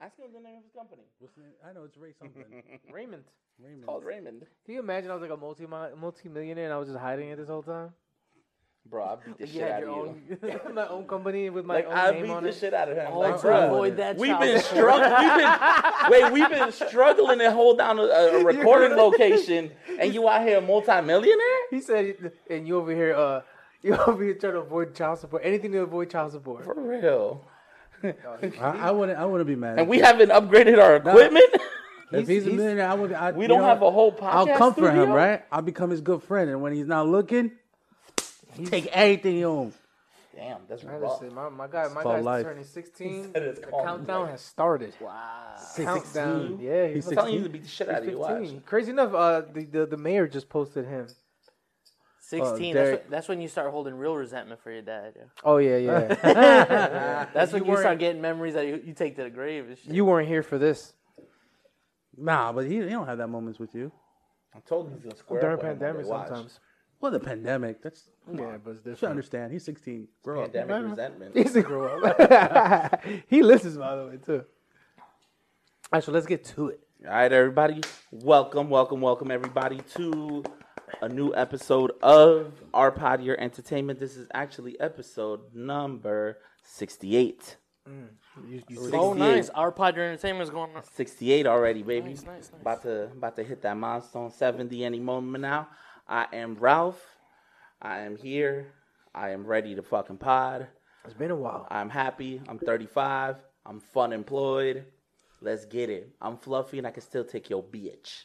Ask him the name of his company. What's the name? I know it's Ray something. Raymond. Raymond. Called Raymond. Can you imagine I was like a multi multi millionaire and I was just hiding it this whole time? Bro, I beat the You shit out of you. my own company with my Like own I name beat on the it. shit out of him. All like, bro, avoid that we've been struggling. We've been wait, we've been struggling to hold down a, a recording location, and you out here a multimillionaire? He said, and you over here, uh, you over here trying to avoid child support. Anything to avoid child support. For real. I, I wouldn't. I wouldn't be mad. And we haven't upgraded our equipment. if he's, a millionaire, I would. I, We you don't know, have a whole podcast I'll comfort him, right? I'll become his good friend, and when he's not looking, take everything he owns. Damn, that's I rough. just my, my guy, my called guy's life. turning 16. The countdown life. has started. Wow. Countdown. Yeah, he's, He's telling you to beat the shit out of you. Watch. 15. Crazy enough, uh, the, the the mayor just posted him. Uh, 16. Derek. that's, when, that's when you start holding real resentment for your dad. Yeah. Oh yeah, yeah. That's when You you, start getting memories that you, you take to the grave and shit. you weren't here for this Nah, but he, he don't have that moments with you. I told him he's gonna square during up with him one pandemic sometimes. Well, the pandemic. That's Yeah, but it's you should understand. He's 16. Grow up. Pandemic resentment. He's a grow up. he listens, by the way, too. All right, so let's get to it. All right, everybody. Welcome, welcome, welcome, everybody, to a new episode of our Pod Your Entertainment. This is actually episode number 68. Mm. You, you Oh, nice. Our pod your entertainment is going on. 68 already, baby. Nice, nice, nice. About to about to hit that milestone 70 any moment now. I am Ralph. I am here. I am ready to fucking pod. It's been a while. I'm happy. I'm 35. I'm fun employed. Let's get it. I'm fluffy and I can still take your bitch.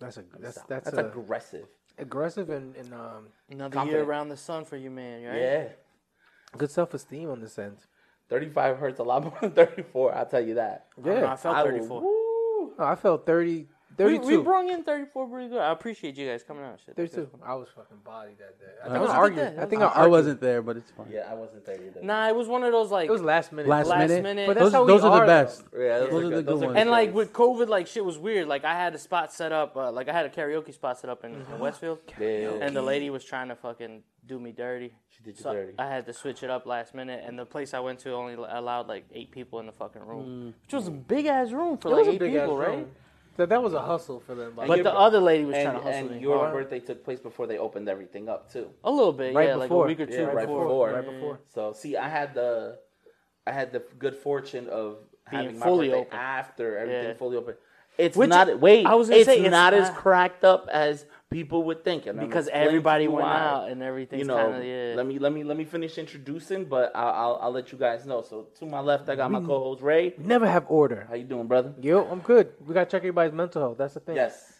That's a that's That's, that's, that's a, aggressive. aggressive and, and um Another Confident. year around the sun for you, man. Right? Yeah. good self esteem on this end. 35 hurts a lot more than 34. I'll tell you that. I, know, I felt 34. woo. Oh, I felt 30, We, 32. we brought in 34 pretty good. I appreciate you guys coming out. Shit. 32. I was fucking bodied that day. I That think was I a good I think I, I, I argued. wasn't there, but it's fine. Yeah, I wasn't 30 either. Nah, it was one of those like. It was last minute. Last, Last minute. minute. But that's those how we those are are, the best. Yeah, those, Those are, are the good. good Those ones. and like with COVID, like shit was weird. Like I had a spot set up. Uh, like I had a karaoke spot set up in, in Westfield, Yeah. and the lady was trying to fucking do me dirty. She did you So dirty. I had to switch it up last minute, and the place I went to only allowed like eight people in the fucking room, which was a big ass room for It like eight people, right? room. That that was a hustle for them. By But the other lady was trying to hustle and me. your hard. birthday took place before they opened everything up too. a little bit, Right yeah, like a week or two Yeah, right before. before. right before. So see, I had the, I had the good fortune of Being having my fully birthday open. after everything Yeah. fully open. It's Which- not. Wait, I was gonna it's say, it's not as not- cracked up as people would think. I'm because everybody went why. out and everything. You know, kind of yeah. let me let me let me finish introducing, but I'll, I'll I'll let you guys know. So to my left, I got my co-host Ray. Never have order. How you doing, brother? Yo, I'm good. We gotta check everybody's mental health. That's the thing. Yes,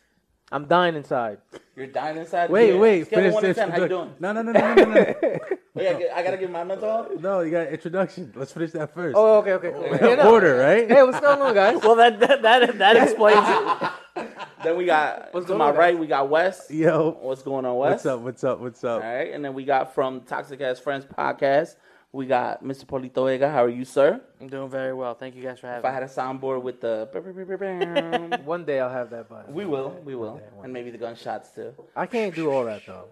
I'm dying inside. you're dying inside. Wait, Yeah. wait. Scale of Finish one to this. ten. How you doing? No, no, no, no, no, no, no. Wait, I, I gotta give my mental health. no, you got introduction. Let's finish that first. Oh, okay, okay. cool. Yeah, no. Order, right? Hey, what's going on, guys? well, that that that, that explains it. Then we got What's to my on, right, we got Wes. Yo, What's going on, Wes? what's up? What's up? What's up? All right, and then we got from Toxic As Friends podcast. We got Mr. Polito Ega. How are you, sir? I'm doing very well. Thank you guys for having me. If having I had a soundboard with the, One day I'll have that button. we will, we will, and maybe the gunshots too. I can't do all that though.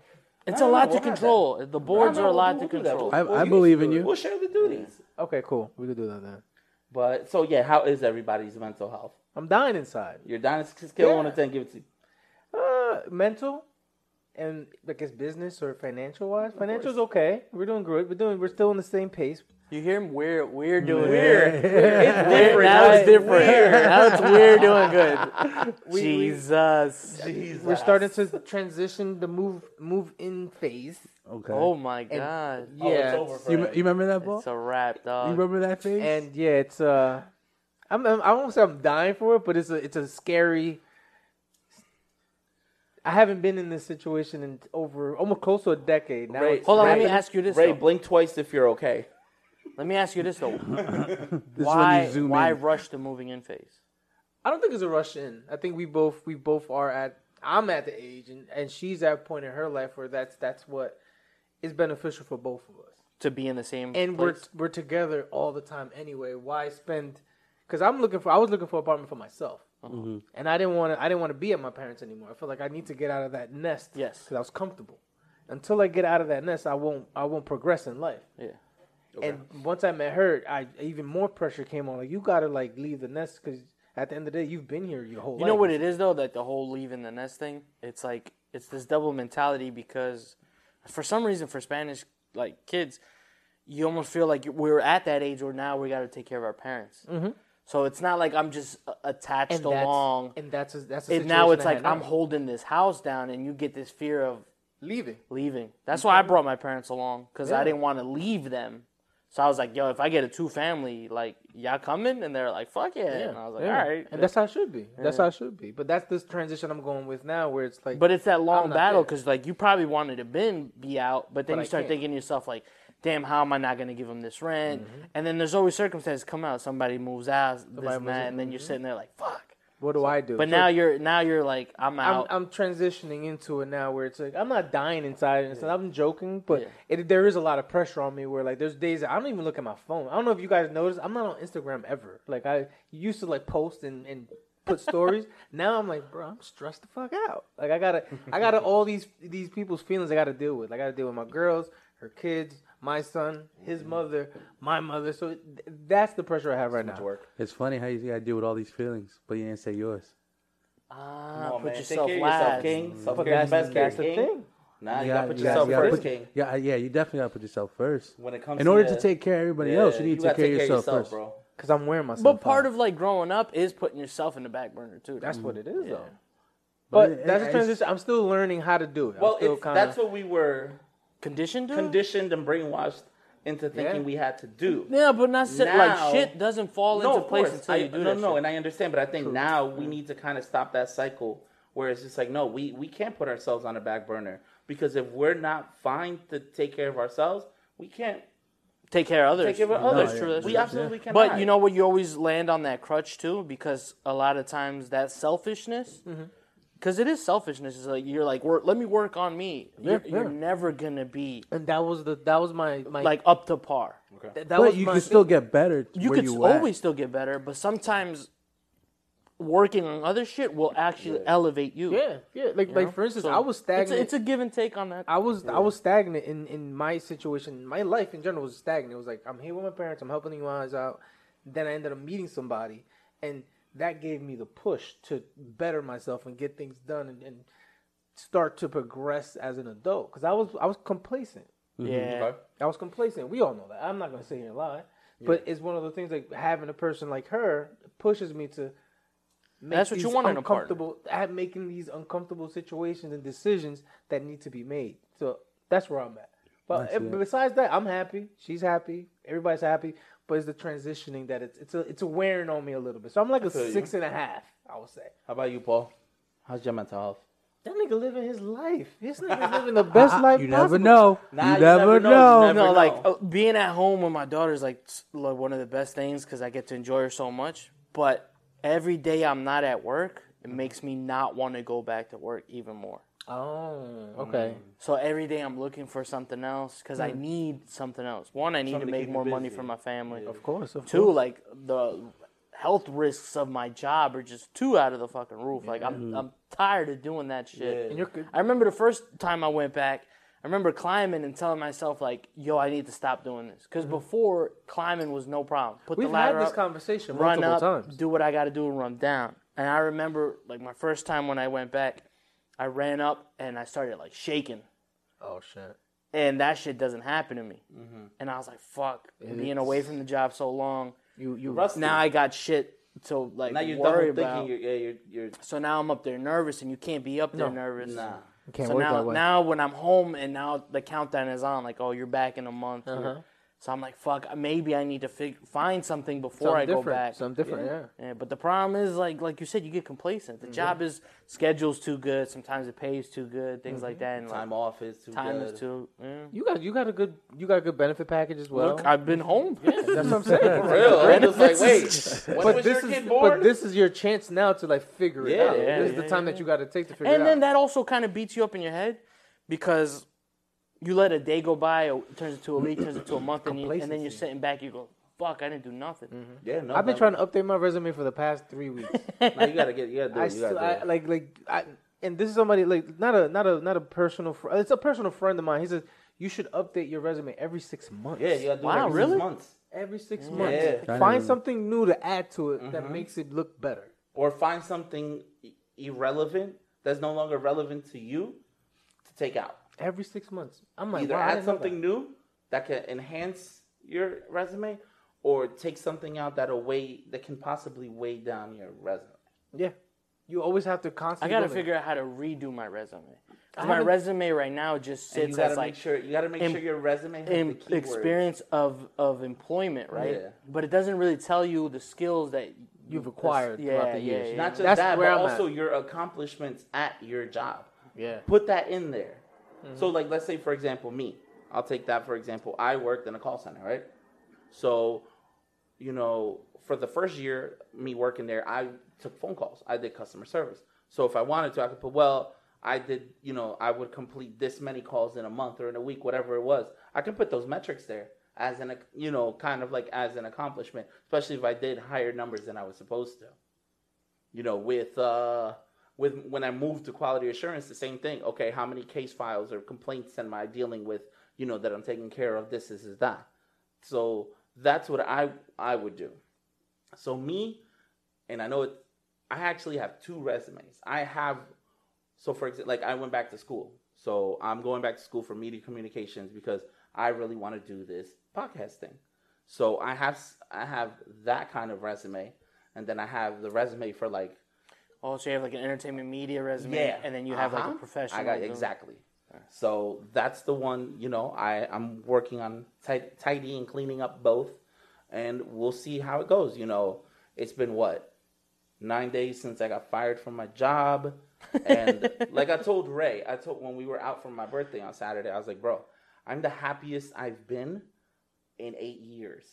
It's No, a no, lot we'll to have control. The boards No, are a lot we'll to do that. control. I- I believe in you. We'll share the duties. Okay, cool. We could do that then. But so yeah, how is everybody's mental health? I'm dying inside. Your dynasty scale Yeah. one to ten, give it to. Uh, mental and I guess business or financial wise. Financial's okay. We're doing good. We're doing. We're still on the same pace. You hear him? We're we're doing Weird. good. It's different. Now it's different. Weird. Now it's we're doing good. We- we- Jesus. Jesus. We're starting to transition the move move in phase. Okay. Oh my god. Oh, it's Yeah, over for you, you remember that ball? It's a wrap, dog. You remember that phase? and yeah, it's uh, I'm, I'm I won't say I'm dying for it, but it's a it's a scary. I haven't been in this situation in over almost close to a decade now. Ray- Hold on, let me ask you this Ray, though. blink twice if you're okay. Let me ask you this though. This is when why you zoom why in. rush the moving in phase? I don't think it's a rush in. I think we both we both are at. I'm at the age, and, and she's at a point in her life where that's that's what is beneficial for both of us. To be in the same And place? we're we're together all the time anyway. Why spend? Because I'm looking for. I was looking for an apartment for myself, and I didn't want to. I didn't want to be at my parents anymore. I felt like I need to get out of that nest. Yes. because I was comfortable. Until I get out of that nest, I won't. I won't progress in life. Yeah. And once I met her, I even more pressure came on. Like you gotta like leave the nest because at the end of the day, you've been here your whole You life. know what it is though, that the whole leaving the nest thing. It's like it's this double mentality because, for some reason, for Spanish like kids, you almost feel like we're at that age where now we got to take care of our parents. Mm-hmm. So it's not like I'm just uh, attached and that's, along. and that's a, that's a And now it's I like. I'm holding this house down, and you get this fear of leaving. leaving. That's why I brought my parents along because I didn't want to leave them. So I was like, "Yo, if I get a two family, like y'all coming?" And they're like, "Fuck yeah!" And I was like, yeah. "All right." and that's how it should be. That's how it should be. But that's this transition I'm going with now, where it's like, But it's that long battle because like you probably wanted to been be out, but then But you I start can't. thinking to yourself like, "Damn, how am I not going to give them this rent?" Mm-hmm. And then there's always circumstances come out. Somebody moves out, this Somebody and that, and then you're sitting there like, "Fuck." what do I do? But So now you're now you're like, "I'm I'm, out." I'm transitioning into it now, where it's like I'm not dying inside, and I'm joking, but Yeah. it, there is a lot of pressure on me. Where like there's days that I don't even look at my phone. I don't know if you guys noticed, I'm not on Instagram ever. Like I used to like post and, and put stories. now I'm like, bro, I'm stressed the fuck out. Like I gotta, I gotta all these these people's feelings I gotta deal with. I gotta deal with my girls, her kids, my son, his mm-hmm. mother, my mother. So th- that's the pressure I have right Much now. work. It's funny how you gotta deal with all these feelings, but you didn't say yours. ah, Come on, put man. Take yourself care last. Mm-hmm. yourself, King. Self care is that's, the best care, that's the King. thing. Nah, you, You gotta put you yourself you first, put- King. Yeah, yeah, you definitely gotta put yourself first. When it comes In to order your- to take care of everybody Yeah, else, you need to gotta take care of yourself, first. bro. Because I'm wearing myself. But part out. of like growing up is putting yourself in the back burner too. That's mm-hmm. what it is, though. But But it- that's a transition. I'm still learning how to do it. Well, I'm still it's, kinda, that's what we were conditioned to. conditioned and brainwashed into thinking Yeah. we had to do. yeah, but not so, Now- like shit doesn't fall No, into of place course. until I, you do no, that. no, shit. and I understand, but I think now we need to kind of stop that cycle where it's just like, no, we we can't put ourselves on a back burner because if we're not fine to take care of ourselves, we can't take care of others. take care of No, others. That's true. That's we true. absolutely cannot. But you know what? You always land on that crutch too, because a lot of times that selfishness, Mm-hmm. Because it is selfishness. Is like you're like, let me work on me. You're, Yeah, you're never gonna be and that was the that was my my like up to par. th- that But was you my can still get better. You could you always at. still get better, but sometimes working on other shit will actually elevate you. yeah yeah like You like know? for instance So I was It's stagnant. a, it's a give and take on that. I was I was stagnant in in my situation. My life in general was stagnant. It was like I'm here with my parents. I'm helping you guys out. Then I ended up meeting somebody, and that gave me the push to better myself and get things done and, and start to progress as an adult. Because I was I was complacent. yeah. Okay. I was complacent. We all know that. I'm not going to sit here and lie. But it's one of the things like having a person like her pushes me to make That's what you these want in a partner. uncomfortable at making these uncomfortable situations and decisions that need to be made. So that's where I'm at. But I see eh, it. besides that, I'm happy. She's happy. Everybody's happy. But it's the transitioning that it's it's a it's wearing on me a little bit. So I'm like a feel you. six and a half. I would say. How about you, Paul? How's your mental health? That nigga living his life. This nigga's living the best life You possible. never know. Nah, you, you never, never know. know. You never no, know. like uh, being at home with my daughter is like, like one of the best things because I get to enjoy her so much. But every day I'm not at work, it makes me not want to go back to work even more. Oh, okay. Mm. So every day I'm looking for something else because I mm. need something else. One, I need Something to to make keep you more money busy. for my family. Of course, of Two, course. like the health risks of my job are just too out of the fucking roof. Like I'm, I'm tired of doing that shit. And you're good. I remember the first time I went back. I remember climbing and telling myself like, "Yo, I need to stop doing this." Because mm-hmm. before climbing was no problem. Put We've the ladder had this up, conversation run multiple up, times. do what I got to do, and run down. And I remember like my first time when I went back, I ran up and I started like shaking, Oh shit. and that shit doesn't happen to me. Mm-hmm. And I was like, "Fuck!" Being away from the job so long, You you Rusty. now I got shit to like now you're worry double about. thinking. You're, yeah, you're, you're So now I'm up there nervous, and you can't be up there No. nervous. nah. can't so work now, that way. now when I'm home and now the countdown is on, like, oh, you're back in a month. Uh-huh. So I'm like, fuck, maybe I need to fig- find something before Something I go back. Something different, yeah. Yeah, but the problem is, like, like you said, you get complacent. Mm-hmm. The job is schedule's too good. Sometimes it pays too good. Things Mm-hmm. like that. And like, Time off is too time good. is too. Yeah. You got you got a good you got a good benefit package as well. Look, I've been home. That's what I'm saying. For real. I'm just like, wait. When but was this your is kid born? but this is your chance now to like figure it out. yeah, this is yeah, the time yeah, that you got to take to figure and it out. And then that also kind of beats you up in your head because you let a day go by, it turns into a week, turns into a month, and, you, and then you're sitting back, you go, "Fuck, I didn't do nothing." yeah, no. I've been trying to update my resume for the past three weeks. Nah, you gotta get. You gotta do I it. You gotta still do I, like like I and this is somebody like not a not a not a personal fr- it's a personal friend of mine. He said you should update your resume every six months. Yeah, you gotta do Wow, it every really? six months. every six Yeah. months. I Find something new to add to it that Mm-hmm. makes it look better. Or find something irrelevant that's no longer relevant to you to take out. Every six months. I'm like, Either wow, add didn't know something new that can enhance your resume, or take something out that'll weigh that can possibly weigh down your resume. Yeah, you always have to constantly. I gotta go figure out how to redo my resume. 'Cause I my resume right now just And you sits gotta as make like sure you gotta make em- sure your resume has em- the experience of of employment, right? Yeah. But it doesn't really tell you the skills that you've acquired yeah, throughout the yeah, years. yeah. Not just That's that, where but I'm also at. your accomplishments at your job. Yeah. Put that in there. Mm-hmm. So, like, let's say, for example, me. I'll take that for example. I worked in a call center, right? So, you know, for the first year, me working there, I took phone calls. I did customer service. So, if I wanted to, I could put, well, I did, you know, I would complete this many calls in a month or in a week, whatever it was. I can put those metrics there as an, you know, kind of like as an accomplishment, especially if I did higher numbers than I was supposed to you know, with uh, with when I moved to quality assurance, the same thing. Okay, how many case files or complaints am I dealing with? You know, that I'm taking care of. This, this, is that. So that's what I I would do. So me, and I know it. I actually have two resumes. I have, so for example, like I went back to school. So I'm going back to school for media communications because I really want to do this podcast thing. So I have I have that kind of resume, and then I have the resume for like Oh, so you have like an entertainment media resume, yeah, and then you have like uh-huh. a professional. I got exactly. So that's the one. You know, I I'm working on tight, tidy and cleaning up both, and we'll see how it goes. You know, it's been what nine days since I got fired from my job, and like I told Ray, I told when we were out for my birthday on Saturday, I was like, bro, I'm the happiest I've been in eight years.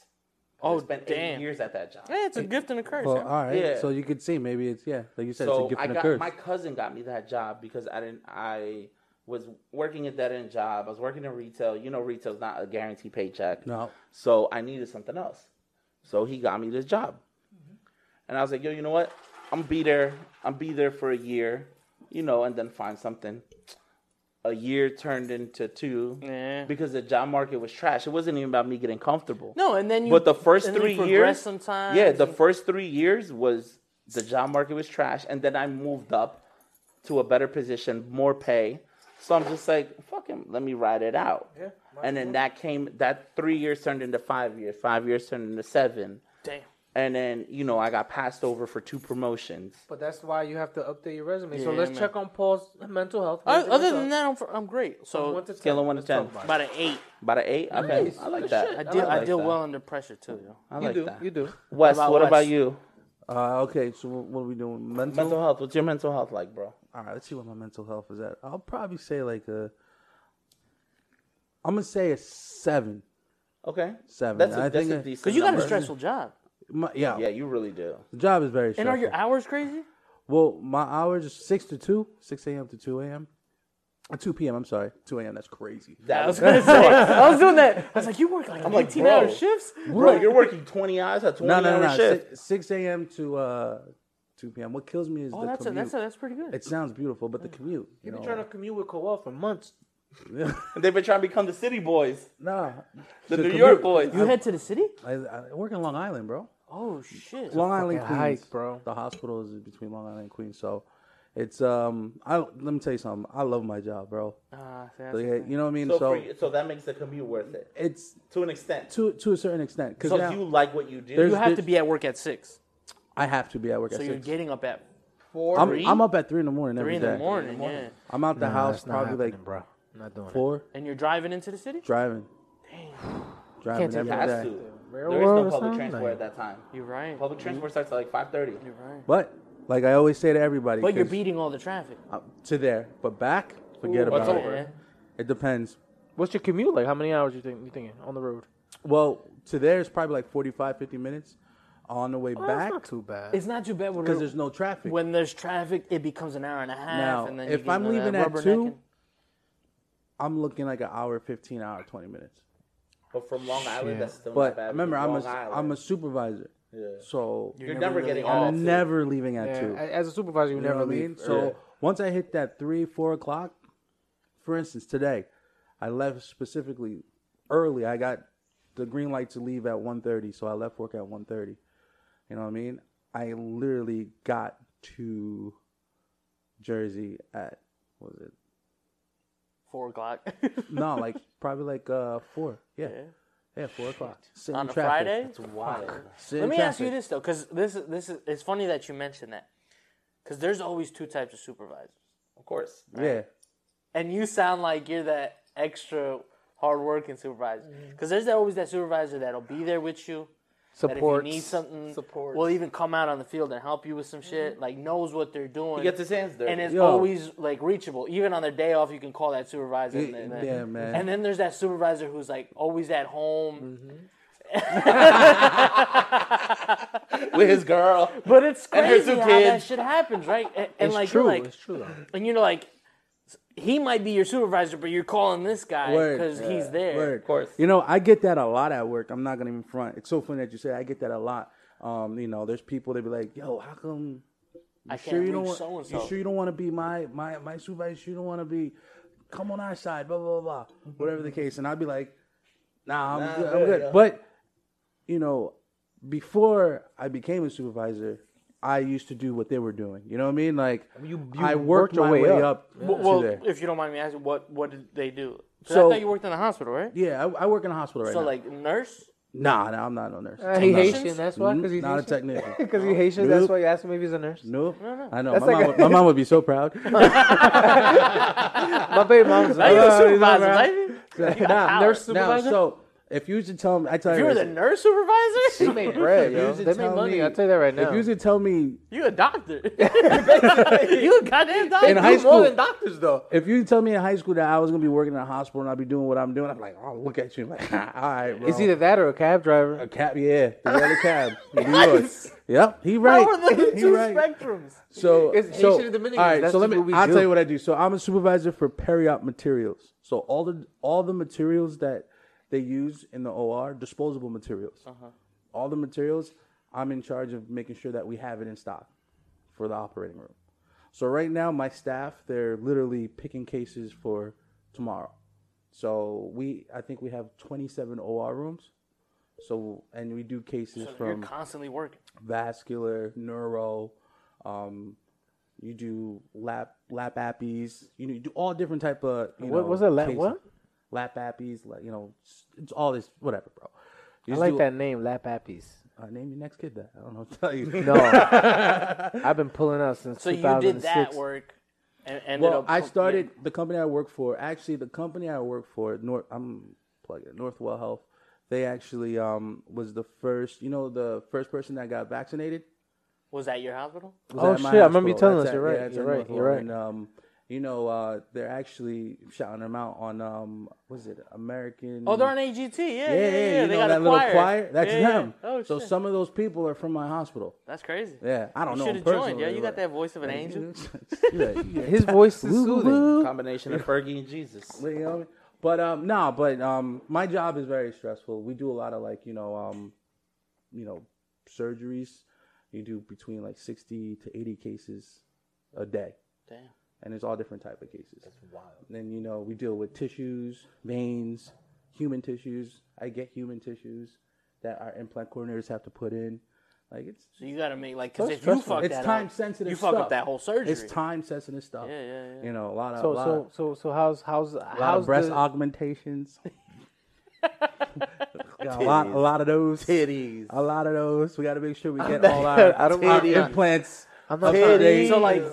Oh, I spent damn. eight years at that job. Yeah, it's a gift and a curse. Well, yeah. all right. Yeah. So you could see maybe it's yeah, like you said, it's a gift I and a got curse. my cousin got me that job because I didn't I was working a dead end job. I was working in retail. You know, retail's not a guaranteed paycheck. No. So I needed something else. So he got me this job. And I was like, yo, you know what? I'm be there. I'm be there for a year, you know, and then find something. A year turned into two Yeah. because the job market was trash. It wasn't even about me getting comfortable. No, and then you. But the first and three years, sometimes. yeah, the first three years was the job market was trash, and then I moved up to a better position, more pay. So I'm just like, fuck him, let me ride it out. Yeah, And then that came, that three years turned into five years, five years turned into seven, Damn. And then you know I got passed over for two promotions. But that's why you have to update your resume. so let's man. check on Paul's mental health. Where's your other mental than that, I'm, I'm great. So one to Scale of one to let's 10. about an eight. About an eight. Okay, Nice. I like Good that. shit. I I deal, I like deal that. well under pressure too. Yo. I You like do. that. You do. Wes, What about what Wes? about you? Uh, okay, so what what are we doing? Mental. Mental health. What's your mental health like, bro? All right, let's see what my mental health is at. I'll probably say like a. I'm gonna say a seven. Okay, Seven. That's a, I that's think a it- decent. Because you got a stressful job. My, yeah, Yeah, you really do. the job is very And are your hours crazy? well, my hours are six to two, six a.m. to two a.m. Two p.m. I'm sorry, two a.m. That's crazy. That I was was gonna say. I was doing that. I was like, you work like I'm like, 18 hour shifts. Bro, you're working 20 hours at 20 No, no, hour no, no. shift. Six, six a.m. to uh, two p.m. What kills me is Oh, the that's a, that's a, that's pretty good. It sounds beautiful, but the commute. You You've know, been trying to commute with Kowal for months. They've been trying to become the city boys, nah, the The New commute- York boys. you head to the city? I, I work in Long Island, bro. Oh shit. Long Island, Queens, hike, bro. The hospital is between Long Island and Queens, so it's um. I let me tell you something. I love my job, bro. Ah, see, that's Like, you know what I mean? so, So, you, so that makes the commute worth it it's to an extent. to to a certain extent because So now you like what you do. You have to be at work at six, I have to be at work so at you're six. getting up at Four. I'm, three? I'm up at three in the morning three every in the day. morning. Yeah, I'm out the Nah, house probably like bro. I'm not doing it. four, and you're driving into the city. driving, Dang. driving Can't take every has day. To. There is no public transport Like- at that time. You're right. Public transport starts at like 5:30. You're right. But like I always say to everybody, But you're 'cause beating all the traffic. I'm to there, but back, forget Ooh, about what's it. over? It depends. What's your commute like? How many hours you think you thinking on the road? Well, to there is probably like 45, 50 minutes. On the way back, that's not too bad. It's not too bad when because there's no traffic. when there's traffic, it becomes an hour and a half. Now, and then you if get I'm into that leaving at rubbernecking. two, I'm looking like an hour, 15 hour, 20 minutes. But from Long Island, Shit. that's still not But bad. remember, I'm Long a, Island. I'm a supervisor. Yeah. So You're, never never, getting off. off. I'm never leaving at yeah, two. as a supervisor, you, You never what leave. So Yeah. once I hit that three, four o'clock, for instance, today, I left specifically early. I got the green light to leave at 1.30, so I left work at 1.30. You know what I mean? I literally got to Jersey at what was it? Four o'clock No, like probably like uh four. Yeah, Yeah. yeah, four o'clock. Sitting on a traffic. Friday. It's wild. Sitting Let in me ask you this though, because this is this is it's funny that you mentioned that, because there's always two types of supervisors, Of course. Yeah, and you sound like you're that extra hardworking supervisor, Mm-hmm. because there's always that supervisor that'll be there with you. That if Support. you need something, Supports. will even come out on the field and help you with some shit. Mm-hmm. Like knows what they're doing. He gets his hands dirty. and it's Yo. always like reachable. Even on their day off, you can call that supervisor. And, and then, yeah, man. and then there's that supervisor who's like always at home. Mm-hmm. with his girl. But it's crazy two how that shit happens, right? And, and It's like true. you're like, it's true. Though. and you know, like he might be your supervisor, but you're calling this guy Word. because he's there. Word. Of course. You know, I get that a lot at work. I'm not gonna even front. It's so funny that you say I get that a lot. Um, you know, there's people that be like, "Yo, how come? You I sure can't you don't want? so-and-so." You sure you don't want to be my my my supervisor? You don't want to be? Come on our side, blah blah blah, blah. whatever the case." And I'd be like, "Nah, I'm Nah, good. I'm good, good." yeah. But you know, before I became a supervisor, I used to do what they were doing. You know what I mean? Like You- you I worked worked, your my way way, up. up. Well, to well, there. if you don't mind me asking, what what did they do? So- I thought you worked in the hospital, right? Yeah, I, I work in a hospital right so now. like nurse. nah, nah, I'm not no nurse. Uh, he Haitian. That's why. Because he's not a technician. Because he's Haitian. That's why you asked him if he's a nurse. Nope. No, no. I know. My, like mom, a- would- my mom would be so proud. My baby mom's. Now you're a you know, supervisor, right? baby. You got Nah, power. nurse now, so if you used to tell me, I tell If you, you were the nurse supervisor, They made bread, you yo. They made money. me- I'll tell you that right now. if you used to tell me, you a doctor. you a goddamn doctor. In high do more school- than doctors, though. if you tell me in high school that I was gonna be working in a hospital and I'd be doing what I'm doing, I'm like, oh, look at you, I'm like, all right, bro. It's either that or a cab driver. a cab, yeah, the other cab. in New York. Yep, he right. How are the He two right. spectrums? So, It's so Haitian and Dominican. all right. That's so let me. I'll do. tell you what I do. So I'm a supervisor for peri-op materials. So all the all the materials that they use in the OR, disposable materials. Uh-huh. All the materials, I'm in charge of making sure that we have it in stock for the operating room. So right now, my staff they're literally picking cases for tomorrow. So we, I think we have 27 OR rooms. So and we do cases So you're from constantly working. vascular, neuro. Um, you do lap lap appies. You, know, you do all different type of. You What know, was it? Lap cases. what? Lap appies. You know, it's, it's all this whatever, bro. You I like do- that name, Lap Appies. Uh, name your next kid that. I don't know what to tell you. No, I've been pulling out since So you 2006. did that work, and ended Well. I started the company I work for. Actually, the company I work for, North, I'm plugging it, Northwell Health. They actually um, was the first. You know, the first person that got vaccinated. Was that your hospital? was Oh, at my shit, I remember you telling That's us. You're right, yeah, you're at right, you're Northwell. right. And um, you know, uh, they're actually shouting them out on um, was it, American? Oh, they're on AGT. Yeah, yeah, yeah. yeah, yeah, yeah. You They know got that a little choir. choir? That's Yeah, yeah. them. Oh, so shit. some of those people are from my hospital. That's crazy. Yeah, I don't You know. should have joined. Yeah, you got that voice of an angel. Yeah, yeah. His voice is Woo, soothing. Combination of Fergie and Jesus. You know what I mean? But um, no, but um, my job is very stressful. We do a lot of like you know um, you know, surgeries. You do between like sixty to eighty cases a day, Damn. And it's all different type of cases. That's wild. then you know we deal with tissues, veins, human tissues. I get human tissues that our implant coordinators have to put in. Like it's So you got to make like because That's if you stressful. fuck it's that time up, sensitive. you fuck up stuff. that whole surgery. It's time sensitive stuff. Yeah, yeah, yeah. You know a lot of So a lot so of, so so how's how's a lot how's of breast the, augmentations. Got a lot, a lot of those. Titties. A lot of those. We got to make sure we get all our, I don't our want- implants. I'm not up to trying. So like,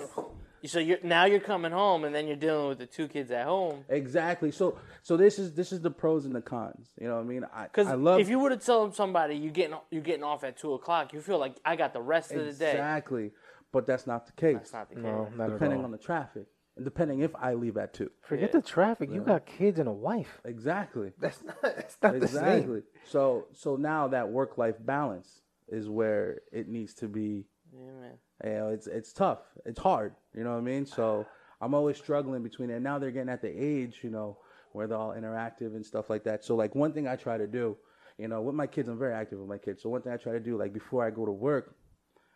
so you're now you're coming home and then you're dealing with the two kids at home. exactly. So so this is this is the pros and the cons. You know what I mean? I Because I love if you were to tell somebody you getting you're getting off at two o'clock, you feel like I got the rest of the day. exactly, but that's not the case. That's not the case. No, not depending at all. on the traffic, and depending if I leave at two. Forget the traffic. You got kids and a wife. Exactly. That's not. That's not the same. Exactly. So so now that work life balance is where it needs to be Yeah, man. You know, it's it's tough. It's hard. You know what I mean? So I'm always struggling between it. And now they're getting at the age, you know, where they're all interactive and stuff like that. So like one thing I try to do, you know, with my kids, I'm very active with my kids. So one thing I try to do, like before I go to work,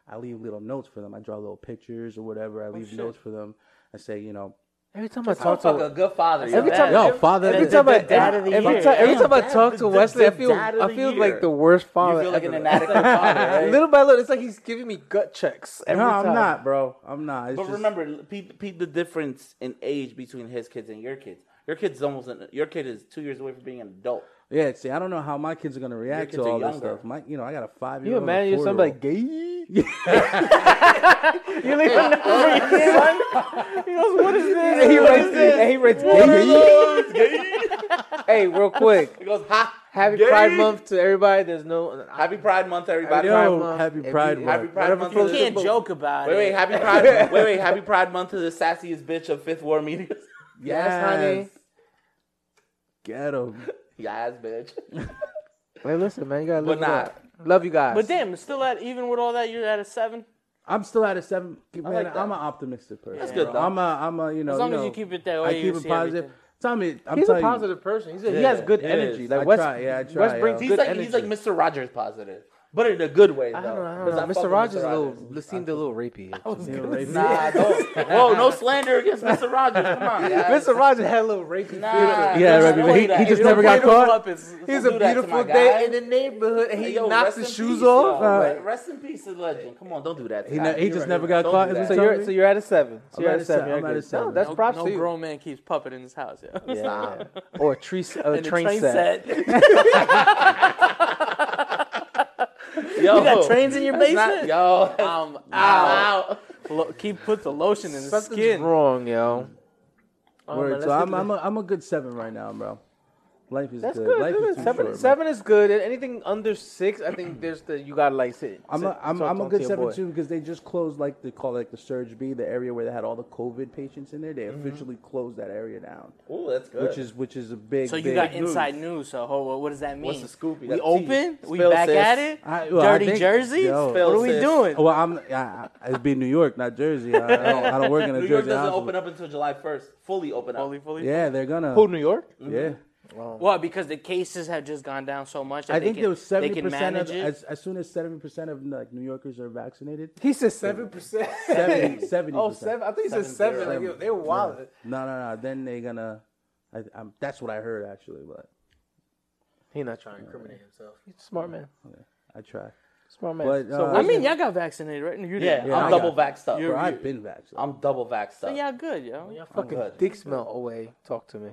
I leave little notes for them. I draw little pictures or whatever. I oh, leave shit. notes for them. I say, you know, Every time I Sounds talk like to a good father. yo. Every time- Yo, every- father. every the- time I the dad of the every year. time every time I talk to Wesley, I feel I feel like the worst father. You feel like an inadequate father, right? Little by little, it's like he's giving me gut checks. Every no, time. I'm not, bro. I'm not. It's But just, remember, peep, peep the difference in age between his kids and your kids. Your kid's almost an, your kid is two years away from being an adult. Yeah. See, I don't know how my kids are gonna react to all this younger. stuff. My, you know, I got a five year old. You imagine your son like gay? you leave a note for oh, your son. He goes, "What is this?" And he writes, and he writes, gay. hey, real quick, He goes, ha, Happy gay. Pride Month to everybody. There's no Happy Pride Month, everybody. Pride Month. happy Pride Month. Happy Pride Month. You floats to your can't joke about Wait, it. wait, happy Pride. wait, wait, happy Pride Month to the sassiest bitch of Fifth War Media. Yes, honey. Get him. Yes, bitch. Hey, listen, man, you gotta But live it nah. up. Love you guys. But damn, still at even with all that, you're at a seven. I'm still at a seven. Man, like that. I'm an optimistic person. That's good, bro. though. I'm a, I'm a, you know, As long you as you keep it that way, I way, keep it see positive. everything. Tell me, I'm he's a telling positive person. He's a, he has good he energy. is. Like I Wes, try, yeah, I try, Wes brings yo. He's good like energy. he's like Mr. Rogers positive, but in a good way. Though, I don't know. I don't 'Cause know. fuck Mr. with Rogers a little seemed a little rapey. you. You know, like- Nah, don't. Whoa, no slander against Mr. Rogers. Come on, guys. Mr. Rogers had a little rapey Nah, feel. Yeah, don't right, but he- he just never got caught. puppets. It's Don't a do that to beautiful day guy. in the neighborhood, and he Hey, yo, knocks his shoes peace, off. yo. Uh, Rest in peace to the legend. Come on, don't do that. He, him. ne- he just right. never got Don't caught. do is that. what So you're so you're at a seven. So you're at at a a seven. seven. You're I'm at a seven. No, that's props no to you. grown man keeps puppet in his house. Yeah. Or a tree, a train, set. Yo, You got trains in your that's not- basement? yo, Um, I'm out. Lo- keep put the lotion in the Something's skin. wrong, yo. Oh, Word. man, so let's I'm, get I'm, to a, I'm a good seven right now, bro. Life is That's good. good. Life is too Seven, short, seven is good. Anything under six, I think there's the you gotta like sit. I'm sit- a, I'm, talk- I'm a good to seven boy. too because they just closed like they call it like the Surge B, the area where they had all the COVID patients in there. They Mm-hmm. officially closed that area down, Oh, that's good. which is which is a big. So you big got news. inside news. So ho, what does that mean? What's the scoop? We got open? tea. We Spill, back sis. at it? I- well, Dirty think- jerseys? yo. what are we sis. doing? Well, I'm I, I, it'd be New York, not Jersey. I, I, don't, I don't work in a New Jersey New York doesn't open up until July 1st. Fully open up. Fully, fully. Yeah, they're gonna. Who, New York? Yeah, Well, because the cases have just gone down so much. That I they think can, there was they seventy can percent manage of it. as, as soon as seventy percent of like New Yorkers are vaccinated. He said seven percent. seventy. Oh, seven. I think he said Seven seven. Like, yo, they were wild. No, no, no. Then they're gonna. I, I'm, that's what I heard actually, but He not trying to incriminate himself. He's a smart man. I try. Smart man. But, so uh, I mean, y'all got vaccinated, right? You. Yeah, Yeah, I'm I double got- vaxxed up. Bro, I've been vaccinated. I'm double vaxxed So up. y'all good, yo. your fucking good. dick smell away. Talk to me.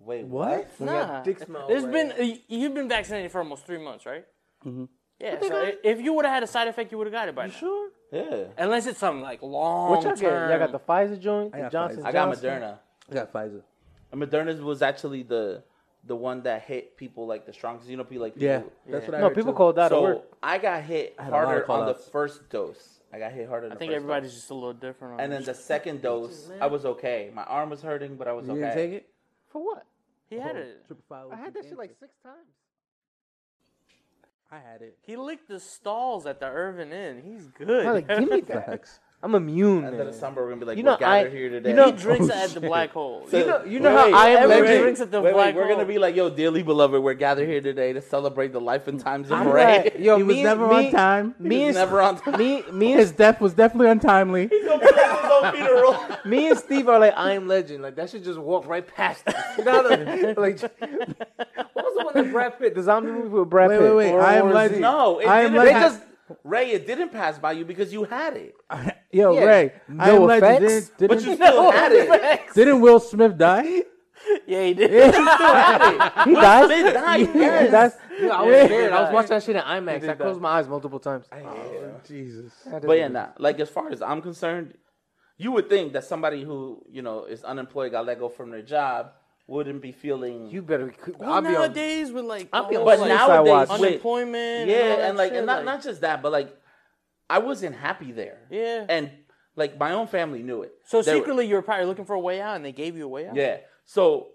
Wait, What? When your Nah. dick smell There's away. been uh, you've been vaccinated for almost three months, right? Mm-hmm. Yeah. So i- if you would have had a side effect, you would have got it by now. Sure. Yeah. Unless it's something like long What y'all get? term. Y'all got the Pfizer joint, I the got Johnson. Pfizer. I got Moderna. I got Pfizer. And Moderna was actually the the one that hit people like the strongest. You know, people like Yeah, people- that's what I No, people too. called that at So work. I got hit had a lot of harder on the first dose. I got hit harder. I think everybody's dose. just a little different. And then the second dose, I was okay. My arm was hurting, but I was You okay. didn't take it? For what? he had it. Triple five I had that shit like six times. I had it. He licked the stalls at the Irvin Inn. He's good. Like, give me that. Facts. I'm immune, And man. then December we're gonna be like, You we're know, I- gathered here today. you know- he drinks Oh, at the oh, shit. black hole. You know, you know Wait, how wait, I am everybody legend. drinks at the wait, black wait, we're gonna be like, yo, dearly beloved, we're gathered here today to celebrate the life and times of I'm Ray. like, yo, He was never me, on time. Me He's and never on time. me, me His death was definitely untimely. He's gonna put his own funeral. me and Steve are like I am legend. Like that should just walk right past us. You know, like, like what was the one that Brad Pitt, the zombie movie with Brad Pitt? wait, wait. World I am legend. No, it I am didn't legend. pass. Ray, it didn't pass by you because you had it, Yo, Yeah, Ray. no I am legend. effects, Didn't, but you didn't, still had it. didn't Will Smith die? yeah, he did. He died. Smith died, He yes. died. Yeah, I was Yeah. scared. I was watching that shit in IMAX. did I closed die. my eyes multiple times. Oh, Jesus. But yeah, nah. Like as far as I'm concerned, you would think that somebody who you know is unemployed got let go from their job wouldn't be feeling. You better. Well, I'll be on. nowadays with like I'll be on but Suicide nowadays, watch. with- unemployment. yeah, and, all that and like, shit, and not like- not just that, but like, I wasn't happy there. Yeah. and like my own family knew it. So They were- secretly, you were probably looking for a way out, and they gave you a way out. Yeah. So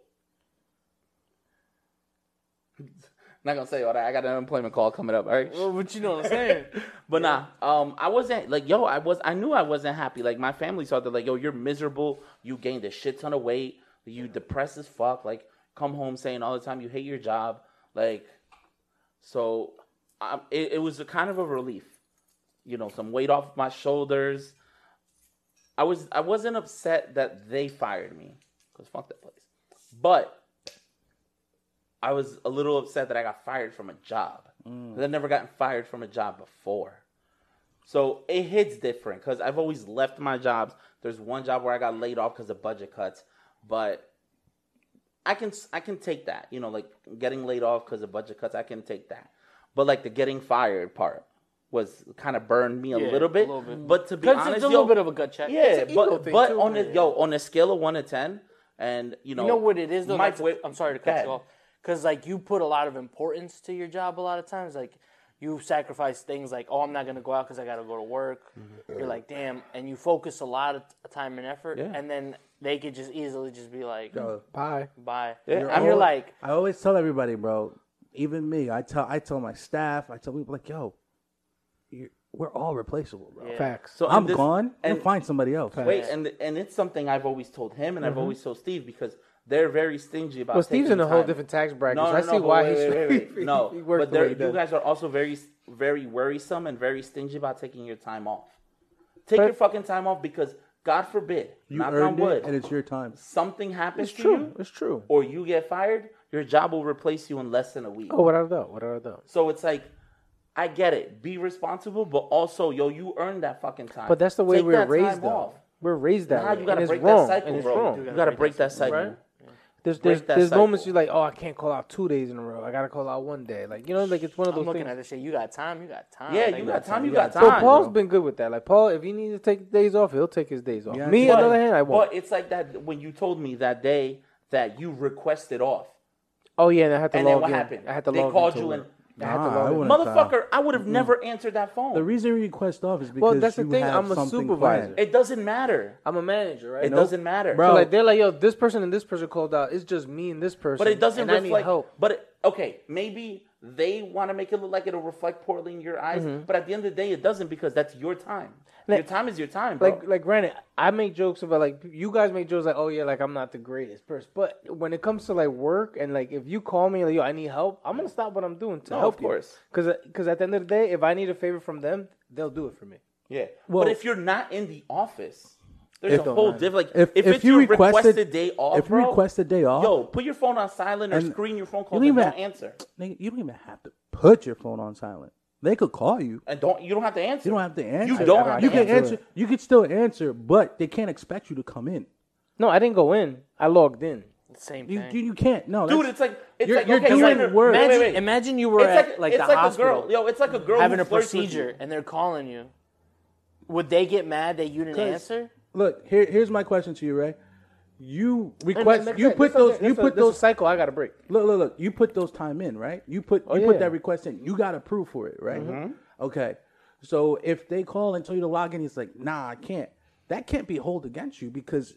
not gonna say all that. I got an unemployment call coming up. All right. Well, but you know what I'm saying. But nah, um, I wasn't like yo. I was. I knew I wasn't happy. Like my family saw that. Like yo, you're miserable. You gained a shit ton of weight. You depressed as fuck. Like come home saying all the time you hate your job. Like so, um, it, it was a kind of a relief. You know, some weight off my shoulders. I was I wasn't upset that they fired me because fuck that place, but I was a little upset that I got fired from a job. 'Cause I've never gotten fired from a job before. So it hits different because I've always left my jobs. There's one job where I got laid off because of budget cuts, but I can I can take that. You know, like getting laid off because of budget cuts, I can take that. But like the getting fired part was kind of burned me a Yeah, little bit. a little bit. But to be honest, it's a yo, little bit of a gut check. yeah, It's an ego but thing but too, on man. a, yo on a scale of one to ten, and you know, You know what it is though? my That's a- way- I'm sorry to cut ahead. you off. Because like you put a lot of importance to your job a lot of times. Like you sacrifice things like, oh, I'm not gonna go out because I gotta go to work. Mm-hmm. You're like, damn, and you focus a lot of time and effort, Yeah. and then they could just easily just be like, Bye. bye. Yeah, and I'm- you're like, I always tell everybody, bro. Even me, I tell I tell my staff, I tell people like, yo, you're, we're all replaceable, bro. Yeah. Facts. so I'm this- gone. and And find somebody else. Wait, and and it's something I've always told him, and I've mm-hmm. always told Steve because they're very stingy about. Well, Steve's in a whole different tax bracket, No, so no, I no, see but why wait, he's wait, wait, wait. no. he but the way he you does. guys are also very, very worrisome and very stingy about taking your time off. Take But- your fucking time off because God forbid, You knock on earned wood, it, and it's your time. something happens It's to true. you, It's true. or you get fired, your job will replace you in less than a week. Oh, without a doubt. Without a doubt. So it's like, I get it. Be responsible, but also, yo, you earned that fucking time. But that's the way Take we're that raised, time though. off. We're raised that Nah, way. you gotta and break wrong. that cycle, bro. You gotta gotta break break that that cycle. Right? There's there's, there's cycle. moments you're like, oh, I can't call out two days in a row. I gotta call out one day. Like you know, like it's one of those. I'm those looking things. at this shit. You got time. You got time. Yeah, Like, you got time. You You got got So time. Paul's bro. been good with that. Like Paul, if he needs to take days off, he'll take his days off. Yeah, Me, but- on the other hand, I won't. But it's like that when you told me that day that you requested off, oh yeah, and I had to and then log what in. happened? I had to they log called you it. and I had to Nah, log I in. wouldn't. motherfucker, I would have never answered that phone. The reason you request off is because Well, that's the you thing, have I'm a something supervisor. planned. it doesn't matter. I'm a manager, right? It Nope. doesn't matter, Bro. So like they're like, yo, this person and this person called out. It's just me and this person. But it doesn't and I need reflect. help. But it, okay, maybe they want to make it look like it'll reflect poorly in your eyes. Mm-hmm. But at the end of the day, it doesn't because that's your time. Your time is your time, bro. Like, like, granted, I make jokes about like you guys make jokes like, oh yeah, like I'm not the greatest person. But when it comes to like work and like if you call me like, yo, I need help, I'm gonna stop what I'm doing to No, help of course. Because because uh, at the end of the day, if I need a favor from them, they'll do it for me. yeah. Well- but if you're not in the office, there's a whole different. Like If, if, if, it's you your requested, requested day off, if you bro, request a day off, yo, put your phone on silent or screen your phone you calls don't and even don't answer. nigga, you don't even have to put your phone on silent. They could call you. And don't you don't have to answer. You don't have to answer. You don't have You to can answer. answer. You can still answer, but they can't expect you to come in. No, I didn't go in. I logged in. Same thing. you, you can't. No, Dude, it's like it's You're- like you're okay, doing you're work. imagine, wait, wait. imagine you were It's at like, like it's the like hospital a girl. Yo, it's like a girl having a procedure and they're calling you. Would they get mad that you didn't answer? look. Here, here's my question to you, Ray. You request. You put That's those. You that's put a those. cycle. I got to break. Look, look, look. You put those time in, right? You put Oh, you put that request in. You got approved for it, right? Mm-hmm. Okay. So if they call and tell you to log in, it's like, nah, I can't. That can't be held against you because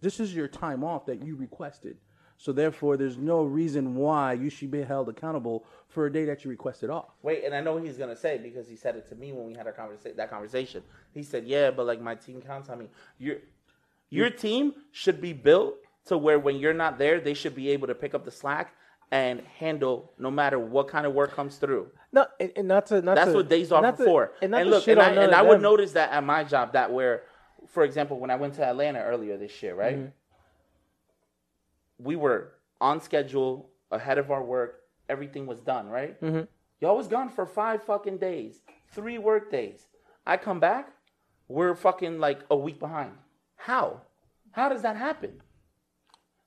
this is your time off that you requested. So therefore, there's no reason why you should be held accountable for a day that you requested off. Wait, and I know what he's gonna say because he said it to me when we had our conversation. That conversation, he said, "Yeah, but like my team counts on me. Your your team should be built to where when you're not there, they should be able to pick up the slack and handle no matter what kind of work comes through. No, and, and not to not That's to, what days off are for. And, And look, and I, and I would them. notice that at my job that where, for example, when I went to Atlanta earlier this year, right? Mm-hmm. We were on schedule, ahead of our work. Everything was done, right? Mm-hmm. Y'all was gone for five fucking days, three work days. I come back, we're fucking like a week behind. How? How does that happen?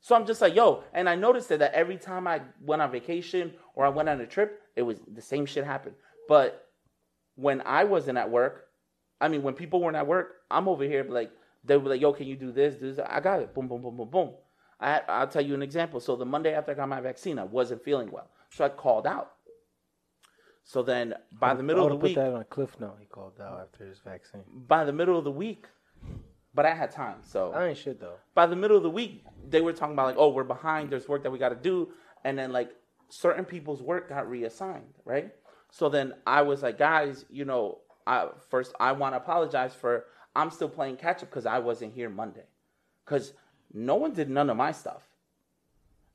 So I'm just like, yo, and I noticed that, that every time I went on vacation or I went on a trip, it was the same shit happened. But when I wasn't at work, I mean, when people weren't at work, I'm over here like they were like, yo, can you do this? Do this? I got it. Boom, boom, boom, boom, boom. I, I'll tell you an example. So the Monday after I got my vaccine, I wasn't feeling well, so I called out. So then, by the middle I of the would've week, put that on a cliff note. He called out after his vaccine. by the middle of the week, but I had time. So I ain't shit though. by the middle of the week, they were talking about like, oh, we're behind. There's work that we got to do, and then like certain people's work got reassigned, right? So then I was like, guys, you know, I first I want to apologize for I'm still playing catch up because I wasn't here Monday, because no one did none of my stuff,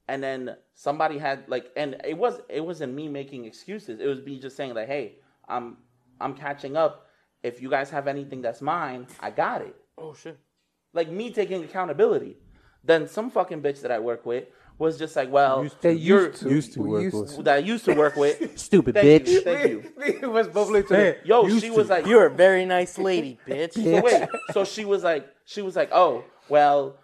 and then somebody had like, and it was it wasn't me making excuses. It was me just saying like, hey, I'm I'm catching up. If you guys have anything that's mine, I got it. Oh shit. Like me taking accountability. Then some fucking bitch that I work with was just like, well, They you're used to. used to work used with. to. that I used to work with. Stupid Thank bitch. you, thank you. Me was bubbly to Yo, Used she to. was like, You're a very nice lady, bitch. So wait, so she was like, she was like, oh, well,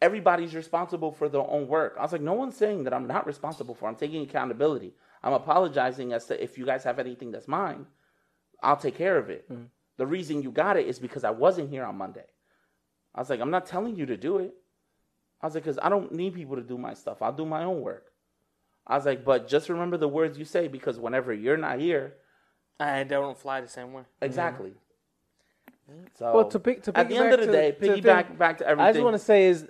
everybody's responsible for their own work. I was like, no one's saying that I'm not responsible for. I'm taking accountability. I'm apologizing as to if you guys have anything that's mine, I'll take care of it. Mm. The reason you got it is because I wasn't here on Monday. I was like, I'm not telling you to do it. I was like, because I don't need people to do my stuff. I'll do my own work. I was like, but just remember the words you say because whenever you're not here, I don't fly the same way. exactly. So Well, to pick- to at the end of the to- day, to piggyback thing- back to everything. I just want to say is,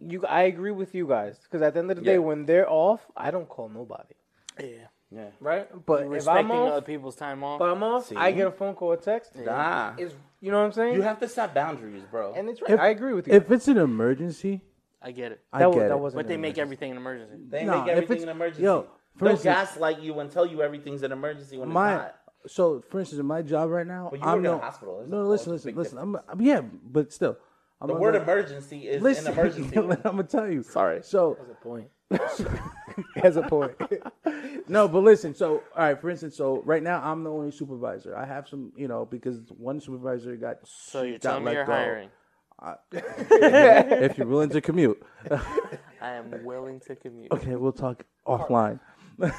you. I agree with you guys because at the end of the day, when they're off, I don't call nobody. Yeah. Yeah. Right, but if Respecting I'm other off, people's time off. but I'm off, See? I get a phone call or text. Nah. Is you know what I'm saying? You have to set boundaries, bro. and it's right. If- I agree with you. If it's an emergency, I get it. I that, wa- get that it. wasn't. But they an make emergency. everything an emergency. they Nah, make if everything it's- an emergency. yo, for They'll instance- gaslight you and tell you everything's an emergency when my it's not. so for instance, in my job right now, But you I'm work in a no, hospital. There's no, a- listen, it's a listen, big listen. I'm, I'm yeah, but still, I'm The word gonna- emergency is listen, an emergency. I'm gonna tell you. Sorry. So Has a point. Has a point. no, but listen. So all right, for instance, so right now I'm the only supervisor. I have some, you know, because one supervisor got So you're got telling me you're go. hiring. if you're willing to commute. I am willing to commute. Okay, we'll talk offline.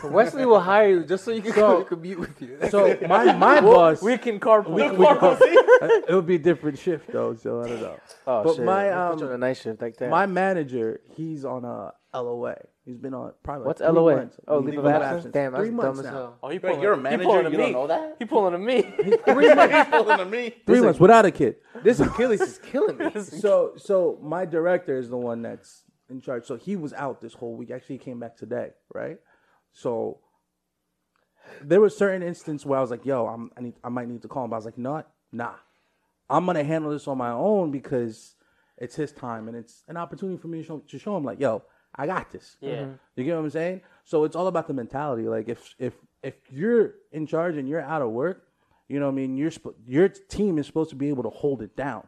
Wesley will hire you just so you can So- commute with you. So my my boss, We can carpool. We can carpool. it would be a different shift though. So I don't know. oh but shit! my, They'll put um, on a night shift like that. My manager, he's on a LOA. He's been on probably What's like three LOA? months. Oh, leave of absence. Damn, that's three dumb months as now. hell. Oh, he Bro, pulling, you're a he manager. pulling You don't know that? He pulling to me. Three months. He's pulling to me. Three months without a kid. This Achilles is killing me. So so my director is the one that's in charge. So he was out this whole week. Actually, he came back today, right? So there was certain instance where I was like, "Yo, I'm, I need, I might need to call him." But I was like, "No, nah, I'm gonna handle this on my own because it's his time and it's an opportunity for me to show, to show him, like, yo, I got this." Yeah. Mm-hmm. You get what I'm saying? So it's all about the mentality. Like if if if you're in charge and you're out of work, you know what I mean, you're sp- your team is supposed to be able to hold it down.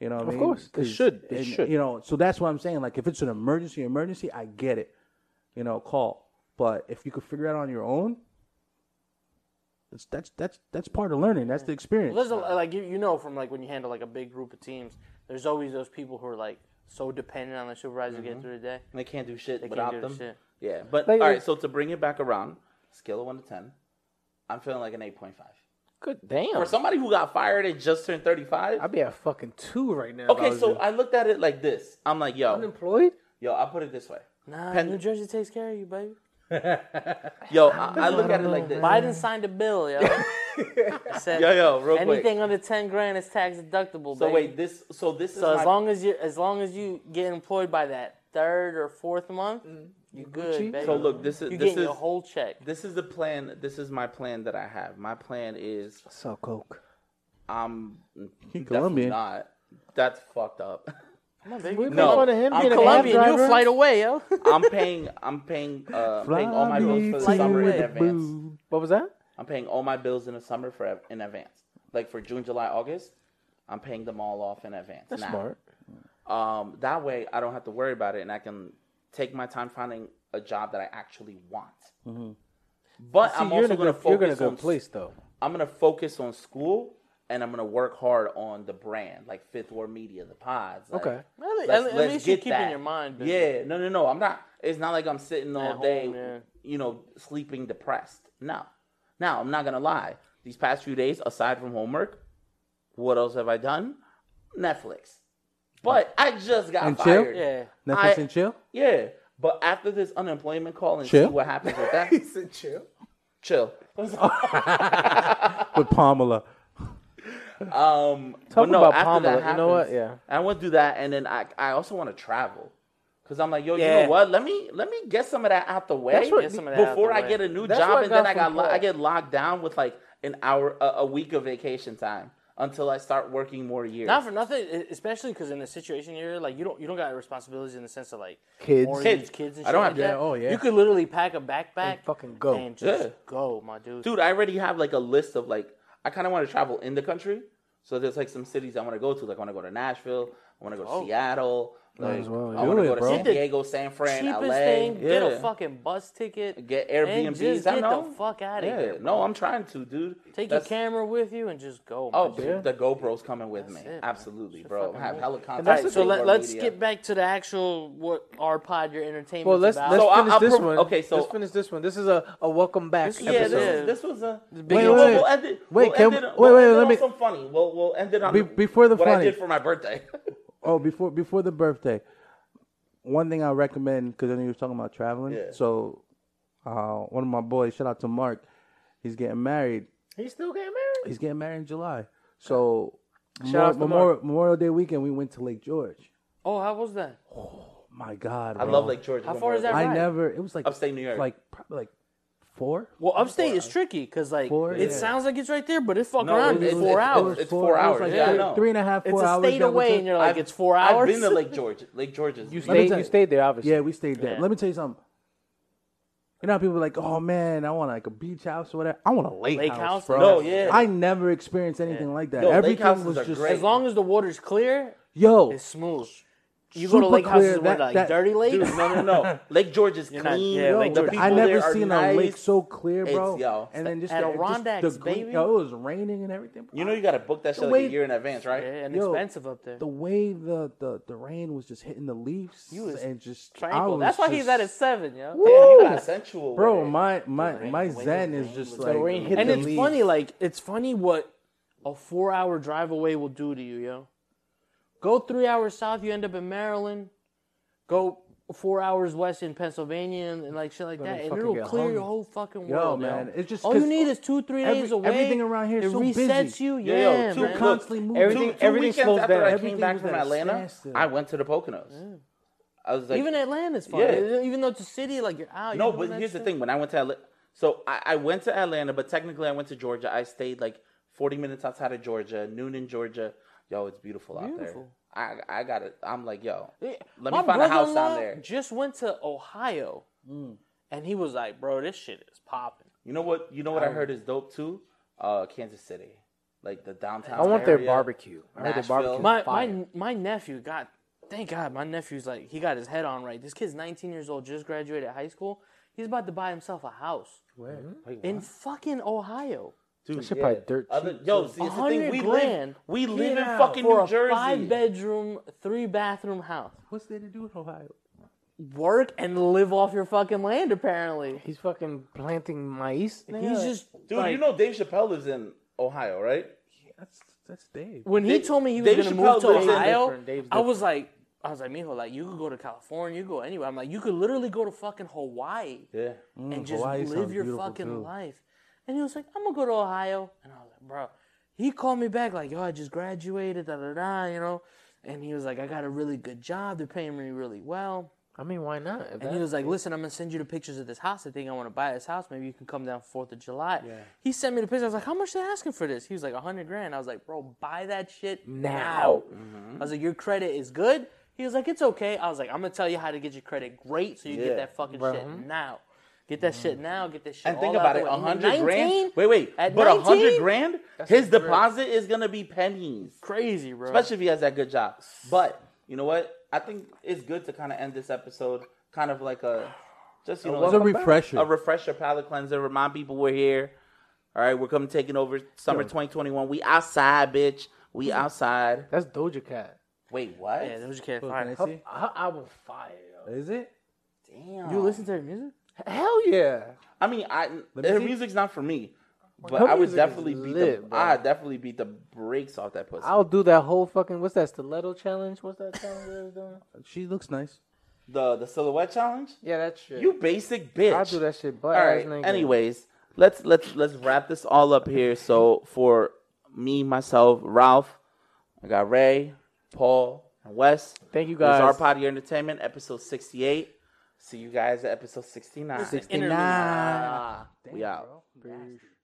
You know what I Of mean? course. They 'Cause- should. They and, should. You know, so that's what I'm saying. Like if it's an emergency, emergency, I get it. You know, call. But if you could figure it out on your own, that's that's that's that's part of learning. That's the experience. There's a, like you, you know from like when you handle like a big group of teams, there's always those people who are like so dependent on the supervisor to get mm-hmm. through the day. and They can't do shit They without can't do them. shit. Yeah, but Like, all right. So to bring it back around, scale of one to ten, I'm feeling like an eight point five. Good damn. For somebody who got fired and just turned thirty five. I'd be at fucking two right now. if I Okay, was so you. I looked at it like this. I'm like, yo, unemployed. yo, I'll put it this way. Nah, Pen- New Jersey takes care of you, baby. Yo, I, I look at it like this. Biden signed a bill, yo. Said Yo, yo, real quick. anything under ten grand is tax deductible. So baby. wait, this. So this is So my, as long as you as long as you get employed by that third or fourth month, mm. you good, baby. So look, this is you this getting is your whole check. this is the plan. This is my plan that I have. My plan is So coke. I'm He definitely Colombian. not. That's fucked up. We No, fun of him I'm Colombian, you a driver. flight away, yo. I'm paying. I'm paying. Uh, paying all my bills for the summer in to advance. What was that? I'm paying all my bills in the summer for in advance. Like for June, July, August, I'm paying them all off in advance. That's now. smart. Um, that way, I don't have to worry about it, and I can take my time finding a job that I actually want. But See, I'm also going to good, you're in a focus on place though. I'm going to focus on school, and I'm going to work hard on the brand, like Fifth Ward Media, the pods. like, Okay. At, let's- at let's least you get keep in that. your mind. busy. Yeah, no, no, no. I'm not. It's not like I'm sitting all At day, home, yeah. you know, sleeping depressed. No. Now, I'm not gonna lie. These past few days, aside from homework, what else have I done? Netflix. But I just got And chill? fired. Yeah. Netflix I- and chill. Yeah. But after this unemployment call and Chill? see what happens with that, he said chill. chill. With Pamela. Um, Talk but no, about after Pamela, that you know what? Yeah. I want to do that, and then I, I also want to travel, cause I'm like, yo, you know what? Let me, let me get some of that out the way what- Get some of that out before the I way. get a new That's job, and then I got, lo- I get locked down with like an hour, a, a week of vacation time until I start working more years. Not for nothing, especially because in the situation you're like you don't you don't got responsibilities in the sense of like Kids. mortgage, Kids. kids and I don't like have- that. Yeah, oh, yeah. You could literally pack a backpack And fucking go. and just Yeah. go, my dude. Dude, I already have like a list of like I kind of want to travel in the country, So there's like some cities I want to go to. Like I want to go to Nashville. I want to go to Oh. Seattle. Might Like, as well. I want to go to bro. San Diego, San Fran, Cheapest LA. thing, yeah. get a fucking bus ticket. Get and Airbnbs. just I get know. the fuck out of yeah. here. No. I'm trying to, dude. Take That's- your camera with you and just go. Oh, man. dude, the GoPro's coming with me. it. Absolutely, Shit bro. fucking Have move. hella content. that's so let, let's media. get back to the actual what our pod, your entertainment. Well, let's about. let's So I'll- finish I'll this prov- one. okay, so- let's finish this one. This is a, a welcome back This- Yeah, episode. this, Yeah. this was a. big we'll, Wait, wait. we'll end it. Wait, we'll can- end it, wait, wait, let me- some funny. We'll we'll end it on before the funny. what. I did for my birthday. Oh, before before the birthday, one thing I recommend because I know you were talking about traveling. Yeah. So, uh, one of my boys, shout out to Mark, he's getting married. He's still getting married. He's getting married in July. So, Shout out to Memorial, Memorial Day weekend, we went to Lake George. oh, how was that? Oh my God, I bro. love Lake George. How far is that I right? never. It was like Upstate New York. like probably like four. Well, upstate is tricky because like Four, it yeah. sounds like it's right there, but it fuck No, around. it- It's four it- hours. it's four it was hours, Like yeah, I three, know. three and a half, it's a hours. state that we away, took. and you're like, I've- it's four hours. I've been to Lake George. Lake George is. You me stayed. tell You you- stayed there, obviously. Yeah, we stayed there. Yeah. Let me tell you something. You know how people are like, oh man, I want like a beach house or whatever. I want a lake, Lake house, house? bro. No, yeah. I never experienced anything like that. Yo, lake Everything houses was are just great. as long as the water's clear, yo. it's smooth. You go to lake houses clear. where That- like that- dirty lake. Dude, no, no, no. Lake George is You're not- clean. yeah, Lake the George- people I never are seen nice. a lake so clear, bro. It's- yo. and then just At the, just the green, baby. Yo, it was raining and everything. You know you got to book that shit The like a year in advance, right? Yeah, and Yo, expensive up there. the way the, the, the rain was just hitting the leaves was and just Tranquil. was That's why he's at a seven, yo. Damn, you got sensual, Bro, with my my rain- my zen is just like The rain hit And it's funny, like it's funny what a four-hour drive away will do to you, yo. Go three hours south, you end up in Maryland. Go four hours west in Pennsylvania and, and like shit like Gonna that, and it'll get clear your whole fucking Yo, world, man, yo. it's just all you need is two, three every- days away. everything around here is it so resets busy. you. Yeah, yo, two, man. constantly moving. everything- two, two everything weekends slows after down. I Everything came back from Atlanta. I went to the Poconos. I was like, Even Atlanta's fun. Yeah. Even though it's a city, like you're out. no, you're but here's the thing. When I went to Atlanta, so I, I went to Atlanta, but technically I went to Georgia. I stayed like 40 minutes outside of Georgia, Newnan in Georgia. Yo, it's beautiful, out there. I I got it. I'm like, yo, Yeah. let My me find a house down there. Just went to Ohio, and he was like, "Bro, this shit is popping." You know what? You know what I heard is dope too. Uh, Kansas City, like the downtown. I want their barbecue. I heard their barbecue. My my my nephew got, thank God, my nephew's like he got his head on right. This kid's 19 years old, just graduated high school. He's about to buy himself a house Where? Wait, in fucking Ohio Dude, shit probably dirt Other, cheap, yo, too. see, it's the 100 thing. We grand. live, we live in out. fucking for New a Jersey. five bedroom, three bathroom house. What's there to do in Ohio? Work and live off your fucking land. Apparently, He's fucking planting maize. he's nigga. just Dude, like, you know Dave Chappelle lives in Ohio, right? That's that's Dave. when he told me he was Dave gonna Chappelle move to Ohio, Different, Dave's I was like, I was like, Mijo, like you could go to California, you could go anywhere. I'm like, you could literally go to fucking Hawaii Yeah. and mm, just Hawaii live your fucking too. life. And he was like, I'm gonna go to Ohio, and I was like, bro. He called me back like, yo, I just graduated, da da da, you know. And he was like, I got a really good job. They're paying me really well. I mean, why not? If And he was like, "Listen, I'm gonna send you the pictures of this house. I think I want to buy this house. Maybe you can come down Fourth of July." Yeah. He sent me the pictures. I was like, "How much they asking for this?" He was like, "A hundred grand." I was like, "Bro, buy that shit now." Now. I was like, "Your credit is good." He was like, "It's okay." I was like, "I'm gonna tell you how to get your credit great, so you Yeah. get that fucking shit now. Get that shit now. Get this shit." And think about out it, a hundred grand. Wait, wait, At but a hundred grand, his a grip. deposit is gonna be pennies, Crazy, bro. especially if he has that good job. But you know what? I think it's good to kind of end this episode, kind of like a, just you know, It's a refresher. a refresher, palate cleanser. Remind people we're here. All right, we're coming taking over summer 2021. We outside, bitch. We outside. That's Doja Cat. Wait, what? yeah, those can't fire. I Her, see? her album fire, yo. Is it? Damn. You listen to her music? Hell yeah. I mean, I me her see. music's not for me, but Her I would music is definitely beat lit, the. bro. I definitely beat the brakes off that pussy. I'll do that whole fucking what's that stiletto challenge? What's that challenge they doing? She looks nice. the the silhouette challenge. Yeah, that shit. You basic bitch. I'll do that shit. But All right. Anyways, let's let's let's wrap this all up here. So for me, myself, Ralph, I got Ray, Paul, and Wes. Thank you This is guys. our Potty Entertainment, episode sixty-eight. See you guys at episode sixty-nine. Interlude. We out. Peace.